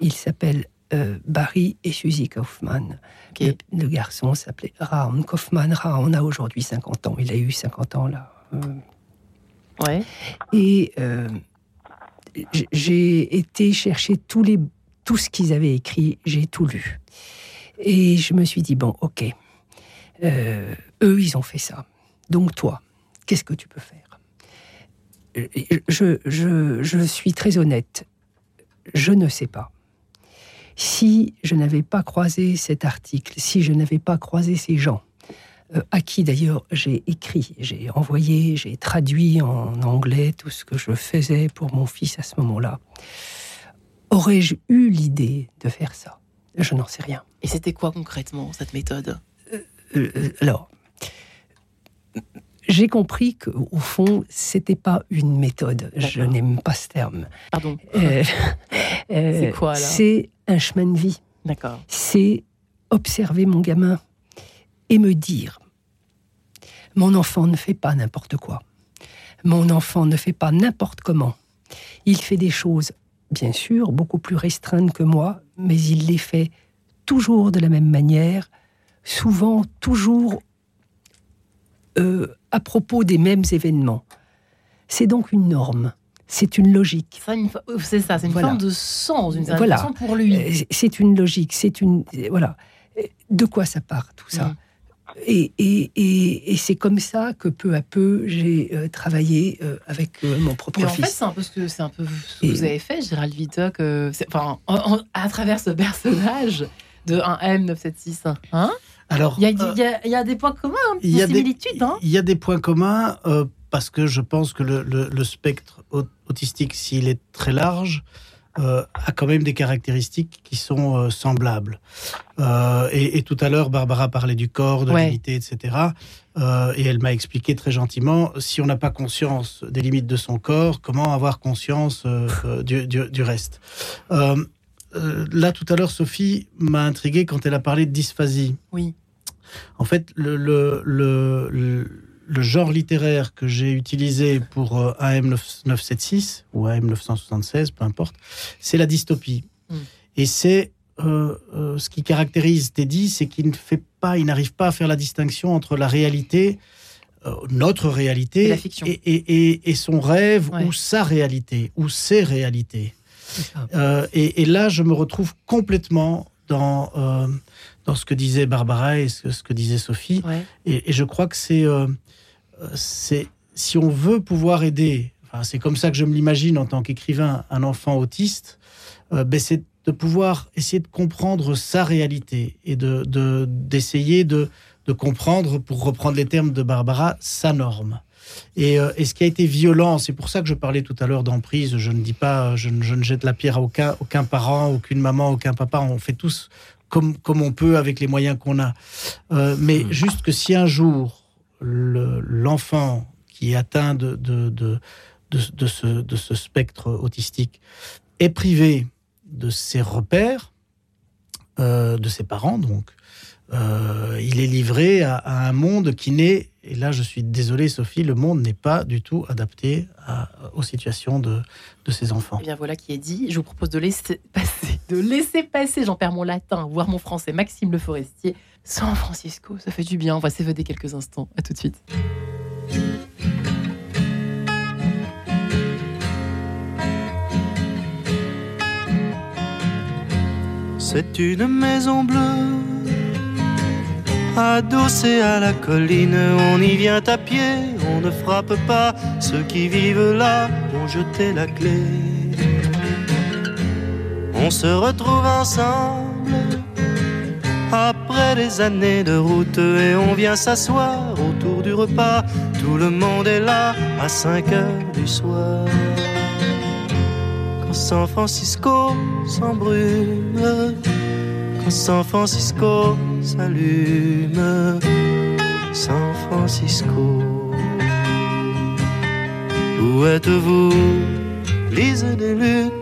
Il s'appelle euh, Barry et Suzy Kaufman. Le, garçon s'appelait Raon Kaufman. Raon a aujourd'hui 50 ans. Il a eu 50 ans là. Euh. Ouais. Et euh, j'ai été chercher tous les, tout ce qu'ils avaient écrit. J'ai tout lu. Et je me suis dit, bon, ok. eux, ils ont fait ça. Donc toi, qu'est-ce que tu peux faire? Je, je, suis très honnête, je ne sais pas. Si je n'avais pas croisé cet article, si je n'avais pas croisé ces gens à qui d'ailleurs j'ai écrit, j'ai envoyé, j'ai traduit en anglais tout ce que je faisais pour mon fils à ce moment-là. Aurais-je eu l'idée de faire ça? Je n'en sais rien. Et c'était quoi concrètement cette méthode? Alors, j'ai compris qu'au fond, c'était pas une méthode. Je n'aime pas ce terme. Pardon. Euh, euh, c'est quoi là C'est un chemin de vie. D'accord. C'est observer mon gamin et me dire mon enfant ne fait pas n'importe quoi. Mon enfant ne fait pas n'importe comment. Il fait des choses, bien sûr, beaucoup plus restreintes que moi, mais il les fait toujours de la même manière, souvent toujours euh, à propos des mêmes événements. C'est donc une norme, c'est une logique. C'est ça, c'est une forme de sens, une voilà. façon pour lui. Euh, c'est une logique, c'est une voilà. De quoi ça part tout ça mm. Et, et, et, c'est comme ça que peu à peu j'ai euh, travaillé avec mon propre Mais en fait, c'est un peu ce que c'est un peu ce que vous avez fait, Gérald Vitoc, enfin, à travers ce personnage de un M976. Hein? Alors, il y, a des points communs, des similitudes. Il y a des points communs euh, parce que je pense que le, spectre autistique, s'il est très large, euh, a quand même des caractéristiques qui sont euh, semblables. Et, tout à l'heure, Barbara parlait du corps, de l'unité, etc. et elle m'a expliqué très gentiment, si on n'a pas conscience des limites de son corps, comment avoir conscience du, du, reste Là, tout à l'heure, Sophie m'a intrigué quand elle a parlé de dysphasie. Oui. En fait, le, le, le, genre littéraire que j'ai utilisé pour euh, AM976 ou AM976, peu importe, c'est la dystopie. Hmm. Et c'est euh, euh, ce qui caractérise Teddy, c'est qu'il ne fait pas, il n'arrive pas à faire la distinction entre la réalité, notre réalité, et, et, et, son rêve ou sa réalité ou ses réalités. et, là, je me retrouve complètement dans dans ce que disait Barbara et ce, que disait Sophie. Et, je crois que c'est, euh, c'est si on veut pouvoir aider, enfin, c'est comme ça que je me l'imagine en tant qu'écrivain, un enfant autiste, euh, ben c'est de pouvoir essayer de comprendre sa réalité et de, d'essayer de, de, comprendre, pour reprendre les termes de Barbara, sa norme. Et, euh, et, ce qui a été violent, c'est pour ça que je parlais tout à l'heure d'emprise. Je ne dis pas, je ne, je ne, jette la pierre à aucun, aucun parent, aucune maman, aucun papa. On fait tous comme, on peut avec les moyens qu'on a. Euh, mais hmm. juste que si un jour l'enfant qui est atteint de, de, de, de, ce, de ce spectre autistique est privé de ses repères, euh, de ses parents donc, euh, il est livré à, un monde qui n'est, et là je suis désolé Sophie, le monde n'est pas du tout adapté aux situations de, de ses enfants. Et eh bien voilà qui est dit. Je vous propose de laisser passer, de laisser passer, j'en perds mon latin, voire mon français, Maxime Le Forestier, San Francisco. Ça fait du bien. On va s'évader quelques instants. À tout de suite. C'est une maison bleue Adossé à la colline, on y vient à pied, on ne frappe pas. Ceux qui vivent là ont jeté la clé. On se retrouve ensemble après des années de route et on vient s'asseoir autour du repas. Tout le monde est là à 5 heures du soir. Quand San Francisco s'embrume quand San Francisco s'allume, San Francisco. Où êtes-vous, Lise des Luc,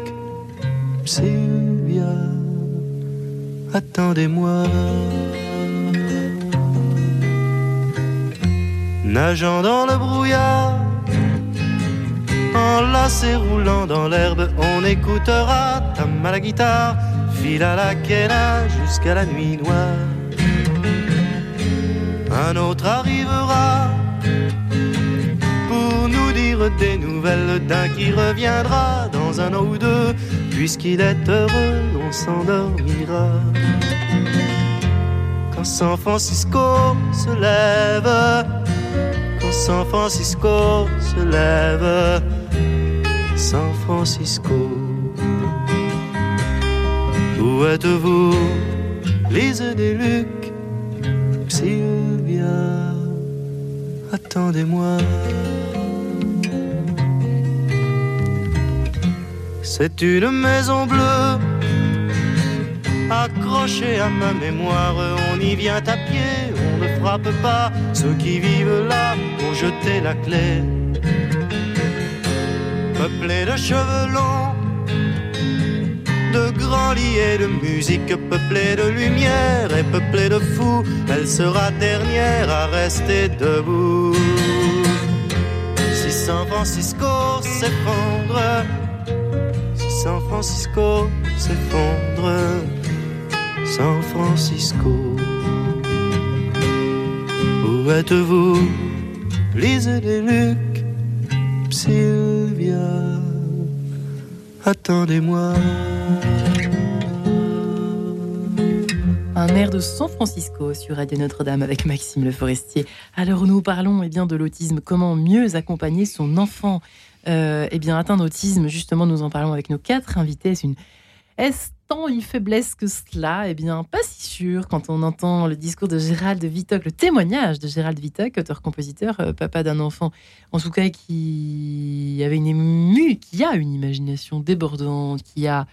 Sylvia, attendez-moi. Nageant dans le brouillard, enlacé roulant dans l'herbe, on écoutera ta à guitare file à la quena jusqu'à la nuit noire. Un autre arrivera pour nous dire des nouvelles d'un qui reviendra dans un an ou deux. Puisqu'il est heureux, on s'endormira. Quand San Francisco se lève, quand San Francisco se lève, San Francisco. Où êtes-vous, Lise des Luc, Attendez-moi. C'est une maison bleue accrochée à ma mémoire. On y vient à pied, on ne frappe pas. Ceux qui vivent là ont jeté la clé. Peuplée de cheveux longs, de grands lits de musique, peuplée de lumière et peuplée de fous, elle sera dernière à rester debout. Si San Francisco s'effondre, San Francisco s'effondre. San Francisco. Où êtes-vous Lisez les Luc, Sylvia, attendez-moi. Un air de San Francisco sur Radio Notre-Dame avec Maxime Le Forestier. Alors nous parlons eh bien, de l'autisme, comment mieux accompagner son enfant? Euh, eh bien, atteint d'autisme. Justement, nous en parlons avec nos quatre invités. Une... Tant une faiblesse que cela Eh bien, pas si sûr quand on entend le discours de Gérald Vitoc, le témoignage de Gérald Vitoc, auteur-compositeur, euh, papa d'un enfant, en tout cas qui avait une ému, qui a une imagination débordante, qui a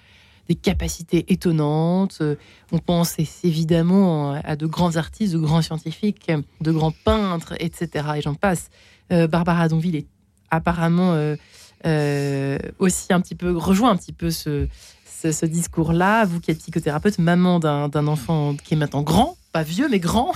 des capacités étonnantes. Euh, on pense évidemment à de grands artistes, de grands scientifiques, de grands peintres, etc. Et j'en passe. Barbara Donville est apparemment euh, euh, aussi un petit peu rejoint un petit peu ce, ce, discours-là. Vous qui êtes psychothérapeute, maman d'un enfant qui est maintenant grand, pas vieux mais grand,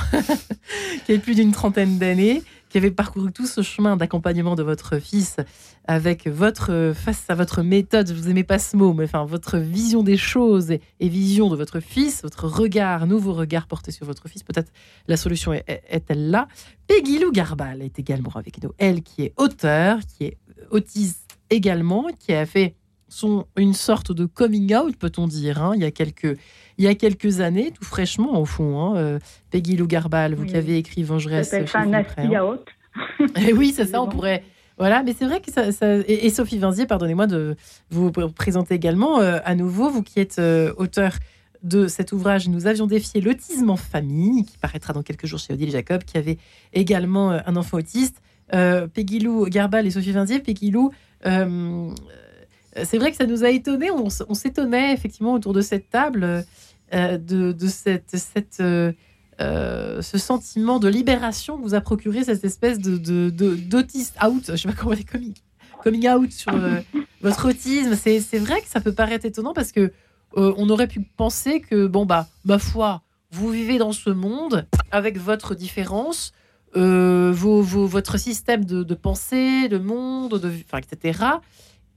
[LAUGHS] qui a plus d'une trentaine d'années, qui avait parcouru tout ce chemin d'accompagnement de votre fils avec votre face à votre méthode, je vous aimez pas ce mot, mais enfin votre vision des choses et, vision de votre fils, votre regard, nouveau regard porté sur votre fils. Peut-être la solution est-elle là. Peggy Lou Garbal est également avec nous. Elle qui est auteur, qui est autiste également, qui a fait son, une sorte de coming out, peut-on dire, hein, il, y a quelques, il y a quelques années, tout fraîchement au fond. Hein, euh, Peggy Lou Garbal, vous qui avez écrit Vengeresse. Ça s'appelle un out. [LAUGHS] Et oui, c'est ça, on pourrait. Voilà, mais c'est vrai que ça. Et, Sophie Vinzier, pardonnez-moi de vous présenter également euh, à nouveau, vous qui êtes euh, auteur de cet ouvrage, nous avions défié l'autisme en famille, qui paraîtra dans quelques jours chez Odile Jacob, qui avait également un enfant autiste. Peggy Lou Garbal et Sophie Vinzier, Peggy Lou, c'est vrai que ça nous a étonnés. On, s'étonnait effectivement autour de cette table euh, de, cette, cette euh, euh, ce sentiment de libération que vous a procuré cette espèce de d'autiste out. Je sais pas comment on dit coming, coming out sur [LAUGHS] votre autisme. C'est vrai que ça peut paraître étonnant parce que on aurait pu penser que bon bah ma foi, vous vivez dans ce monde avec votre différence. Vos, votre système de, de, pensée, de monde, de, enfin, etc.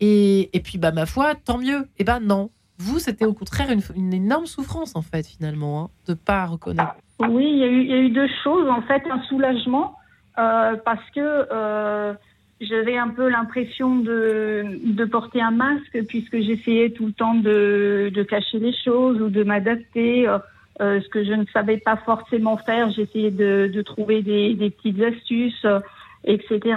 Et, puis, bah, ma foi, tant mieux. Eh ben non. Vous, c'était au contraire une, énorme souffrance, en fait, finalement, hein, de ne pas reconnaître. Oui, il y, a eu, deux choses. En fait, un soulagement, euh, parce que euh, j'avais un peu l'impression de, porter un masque, puisque j'essayais tout le temps de, cacher les choses ou de m'adapter. Euh, euh ce que je ne savais pas forcément faire, j'essayais de, trouver des petites astuces, etc.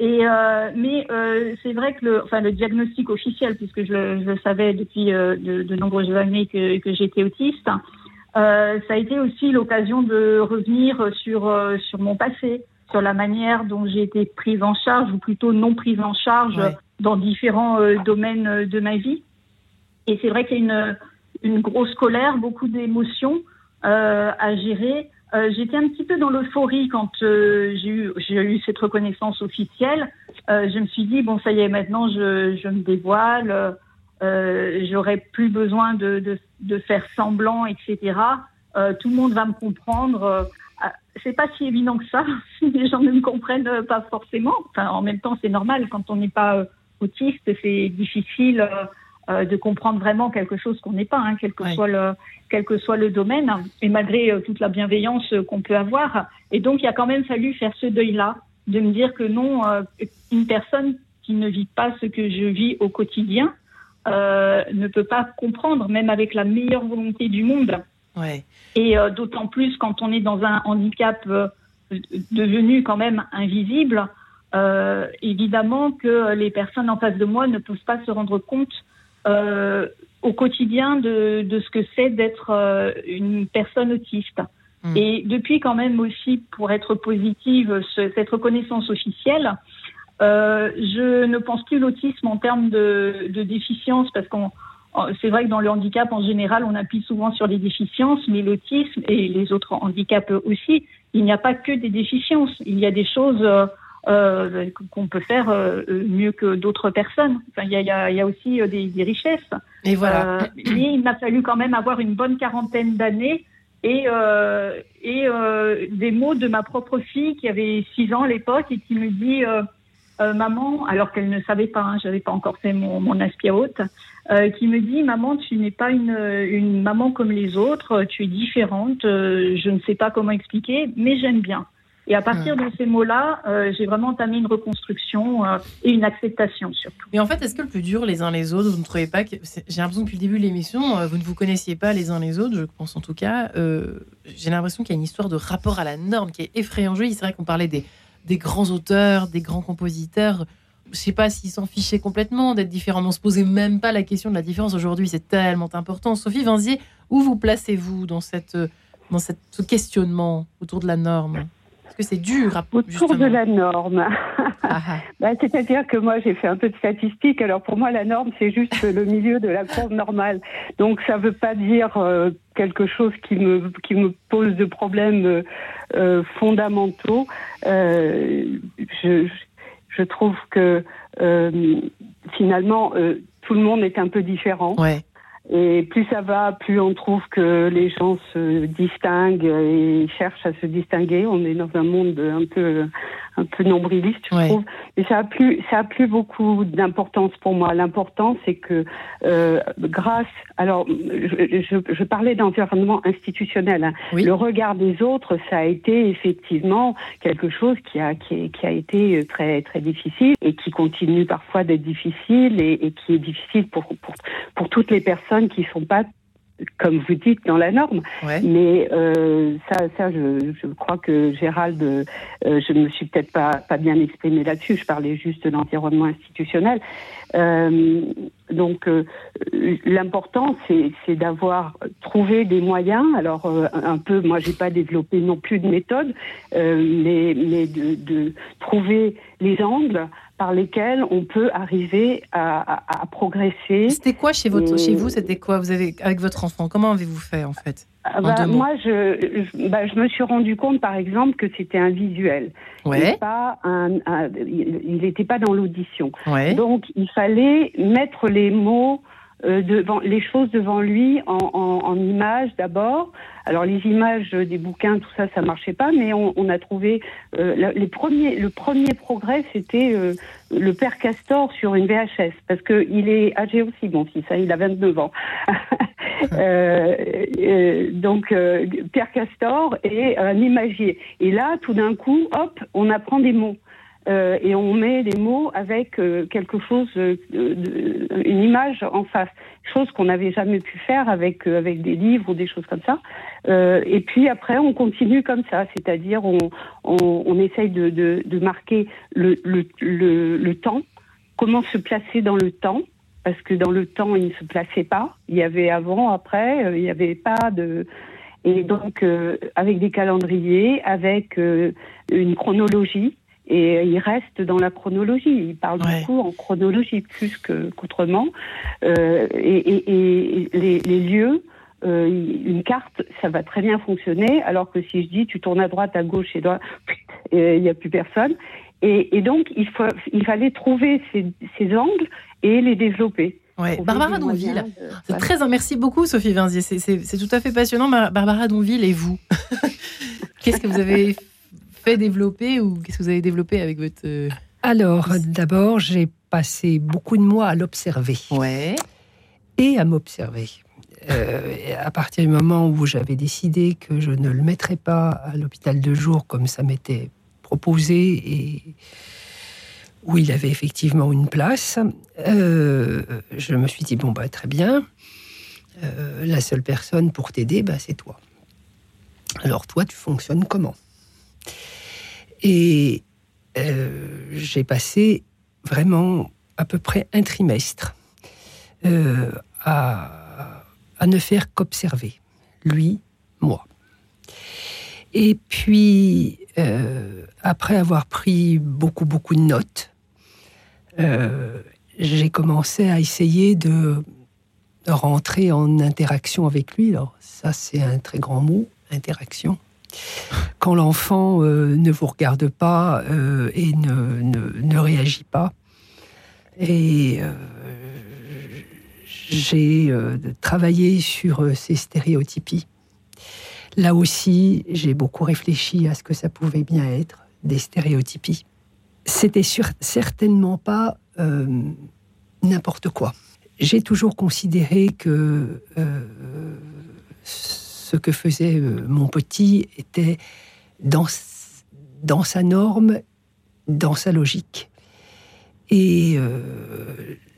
Et euh, mais euh, c'est vrai que le, enfin le diagnostic officiel, puisque je le, je le savais depuis euh, de, de, nombreuses années que, que j'étais autiste, ça a été aussi l'occasion de revenir sur sur mon passé, sur la manière dont j'ai été prise en charge ou plutôt non prise en charge dans différents domaines de ma vie. Et c'est vrai qu'il y a une une grosse colère, beaucoup d'émotions à gérer. Euh, j'étais un petit peu dans l'euphorie quand euh, j'ai eu, eu, cette reconnaissance officielle. Euh, je me suis dit, bon, ça y est, maintenant je, je me dévoile, euh, j'aurai plus besoin de, de, de, faire semblant, etc. tout le monde va me comprendre. c'est pas si évident que ça. [LAUGHS] Les gens ne me comprennent pas forcément. Enfin, en même temps, c'est normal. Quand on n'est pas autiste, c'est difficile euh, de comprendre vraiment quelque chose qu'on n'est pas, hein, quel, que soit le, quel que soit le domaine, et malgré euh, toute la bienveillance euh, qu'on peut avoir. Et donc, il a quand même fallu faire ce deuil-là, de me dire que non, une personne qui ne vit pas ce que je vis au quotidien ne peut pas comprendre, même avec la meilleure volonté du monde. Ouais. Et d'autant plus quand on est dans un handicap devenu quand même invisible, évidemment que les personnes en face de moi ne peuvent pas se rendre compte euh, au quotidien de, de, ce que c'est d'être euh, une personne autiste. Hmm. Et depuis quand même aussi, pour être positive, cette reconnaissance officielle, euh, je ne pense plus l'autisme en termes de, de déficience parce qu'on c'est vrai que dans le handicap en général, on appuie souvent sur les déficiences, mais l'autisme et les autres handicaps aussi, il n'y a pas que des déficiences. Il y a des choses euh, euh qu'on peut faire euh, mieux que d'autres personnes. Enfin, il, y a, il, y a, aussi des, des, richesses. Et voilà. mais il m'a fallu quand même avoir une bonne quarantaine d'années et, euh, et euh, des mots de ma propre fille qui avait 6 ans à l'époque et qui me dit euh, euh maman, alors qu'elle ne savait pas, hein, j'avais pas encore fait mon, mon haute, euh, qui me dit maman, tu n'es pas une, une maman comme les autres, tu es différente, euh, je ne sais pas comment expliquer, mais j'aime bien. Et à partir de ces mots-là, euh, j'ai vraiment entamé une reconstruction euh, et une acceptation surtout. Mais en fait, est-ce que le plus dur les uns les autres, vous ne trouvez pas que j'ai l'impression que depuis le début de l'émission, euh, vous ne vous connaissiez pas les uns les autres, je pense en tout cas. j'ai l'impression qu'il y a une histoire de rapport à la norme qui est effrayant. C'est vrai qu'on parlait des, des grands auteurs, des grands compositeurs. Je sais pas s'ils s'en fichaient complètement d'être différents. On se posait même pas la question de la différence aujourd'hui. C'est tellement important. Sophie Vinzier, où vous placez-vous dans cette dans ce questionnement autour de la norme? Que c'est dur à, Autour de la norme. Ah, ah. [LAUGHS] bah, C'est-à-dire que moi, j'ai fait un peu de statistiques. Alors, pour moi, la norme, c'est juste le milieu de la courbe normale. Donc, ça ne veut pas dire euh, quelque chose qui me, qui me pose de problèmes euh, euh fondamentaux. Euh, je, je trouve que finalement, tout le monde est un peu différent. Ouais. Et plus ça va, plus on trouve que les gens se distinguent et cherchent à se distinguer. On est dans un monde un peu un peu nombriliste, je trouve. Mais ça a plus, ça a plus beaucoup d'importance pour moi. L'important, c'est que euh, grâce, alors, je, je, je parlais d'environnement institutionnel. Hein. Le regard des autres, ça a été effectivement quelque chose qui a qui, qui a été très très difficile et qui continue parfois d'être difficile et, et, qui est difficile pour, pour pour toutes les personnes qui sont pas comme vous dites, dans la norme. Mais euh, ça, ça je, je, crois que Gérald, euh, je ne me suis peut-être pas, pas bien exprimé là-dessus. Je parlais juste de l'environnement institutionnel. Euh, donc, euh, l'important, c'est d'avoir trouvé des moyens. Alors, euh, un peu, moi, j'ai pas développé non plus de méthode, mais, mais de, de trouver les angles par lesquels on peut arriver à, à, progresser. C'était quoi chez, votre, chez vous C'était quoi? Vous avez, avec votre enfant Comment avez-vous fait en fait? Bah, Moi, je, je, bah, je, me suis rendu compte, par exemple, que c'était un visuel. Ouais. Pas un, il n'était pas dans l'audition. Ouais. Donc, il fallait mettre les mots euh, devant les choses devant lui en, en, en images d'abord. Alors les images des bouquins, tout ça, ça marchait pas, mais on, on a trouvé euh, les premiers. Le premier progrès, c'était euh, le père Castor sur une VHS, parce que il est âgé aussi, mon fils. Hein, il a 29 ans. [LAUGHS] Euh, donc père Castor et un imagier. Et là, tout d'un coup, hop, on apprend des mots. Euh, et on met les mots avec euh, quelque chose, euh, une image en face, chose qu'on n'avait jamais pu faire avec avec des livres ou des choses comme ça. et puis après, on continue comme ça, c'est-à-dire on, on, essaye de, de, de marquer le, le, le, le temps, comment se placer dans le temps? Parce que dans le temps, il ne se plaçait pas. Il y avait avant, après, il n'y avait pas de. Et donc, avec des calendriers, avec une chronologie, et il reste dans la chronologie. Il parle beaucoup en chronologie plus qu'autrement. Euh, et, et, et les, les, lieux, euh, une carte, ça va très bien fonctionner. Alors que si je dis tu tournes à droite, à gauche et droite, il n'y a plus personne. Et, et, donc il, faut, il fallait trouver ces, ces angles et les développer. Ouais. Barbara Donville, c'est très merci beaucoup Sophie Vinzier, c'est tout à fait passionnant. Barbara Donville et vous, [LAUGHS] qu'est-ce que vous avez développer ou qu'est-ce que vous avez développé avec votre... Euh, Alors, d'abord, j'ai passé beaucoup de mois à l'observer. Ouais. Et à m'observer. Euh, à partir du moment où j'avais décidé que je ne le mettrais pas à l'hôpital de jour comme ça m'était proposé et où il avait effectivement une place, euh, je me suis dit bon bah très bien, la seule personne pour t'aider, bah, c'est toi. Alors toi, tu fonctionnes comment? Et euh, j'ai passé vraiment à peu près un trimestre euh, à, à, ne faire qu'observer, lui, moi. Et puis, euh, après avoir pris beaucoup, beaucoup de notes, j'ai commencé à essayer de rentrer en interaction avec lui. Alors, ça, c'est un très grand mot, interaction. Quand l'enfant euh, ne vous regarde pas et ne, ne, réagit pas. Et j'ai travaillé sur ces stéréotypies. Là aussi, j'ai beaucoup réfléchi à ce que ça pouvait bien être, des stéréotypies. C'était certainement pas euh, n'importe quoi. J'ai toujours considéré que euh, ce que faisait euh, mon petit était dans, sa norme, dans sa logique. Et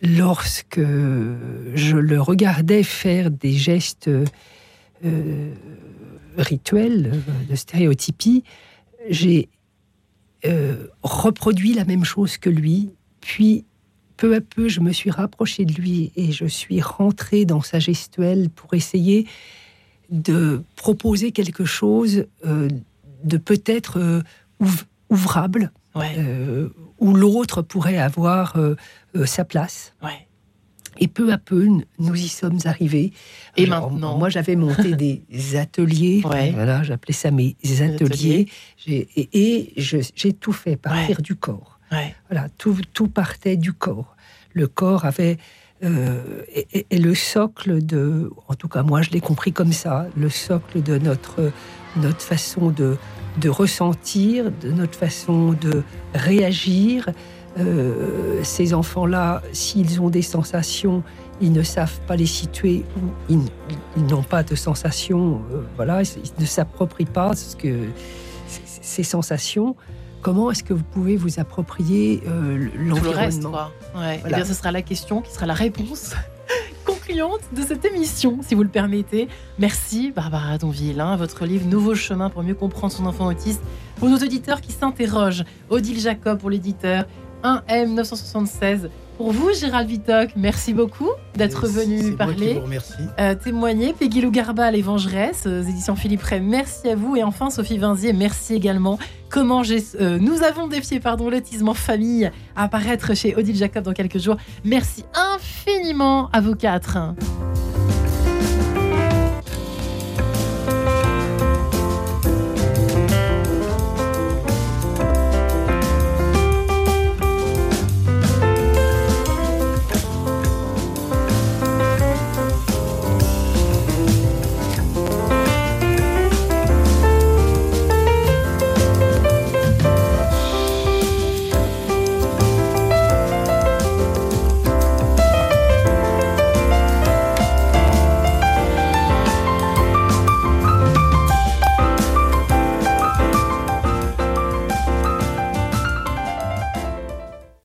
lorsque je le regardais faire des gestes rituel, de stéréotypie, j'ai euh, reproduit la même chose que lui, puis peu à peu, je me suis rapprochée de lui et je suis rentrée dans sa gestuelle pour essayer de proposer quelque chose euh, de peut-être euh, ouvrable, où l'autre pourrait avoir sa place. Ouais. Et peu à peu, nous y sommes arrivés. Et maintenant Moi, j'avais monté [LAUGHS] des ateliers. Voilà, j'appelais ça mes ateliers. Et, j'ai tout fait partir du corps. Voilà, tout, tout, partait du corps. Le corps avait. Euh, et, le socle de. En tout cas, moi, je l'ai compris comme ça. Le socle de notre, notre façon de, de ressentir, de notre façon de réagir. Euh, ces enfants-là, s'ils ont des sensations, ils ne savent pas les situer ou ils, n'ont pas de sensations, euh, voilà, ils ne s'approprient pas ce que, ces sensations. Comment est-ce que vous pouvez vous approprier euh, l'environnement? ouais. Eh bien, ce sera la question qui sera la réponse [LAUGHS] concluante de cette émission, si vous le permettez. Merci Barbara Donville. Hein, votre livre Nouveau chemin pour mieux comprendre son enfant autiste. Pour nos auditeurs qui s'interrogent, Odile Jacob pour l'éditeur, 1M 976. Pour vous, Gérald Vitoc, merci beaucoup d'être venu parler, euh, témoigner. Peggy Lou Garba, l'Évangeresse, euh, éditions Philippe Ray, merci à vous. Et enfin, Sophie Vinzier, merci également. Comment euh, nous avons défié pardon, l'autisme en famille à apparaître chez Odile Jacob dans quelques jours. Merci infiniment à vous quatre.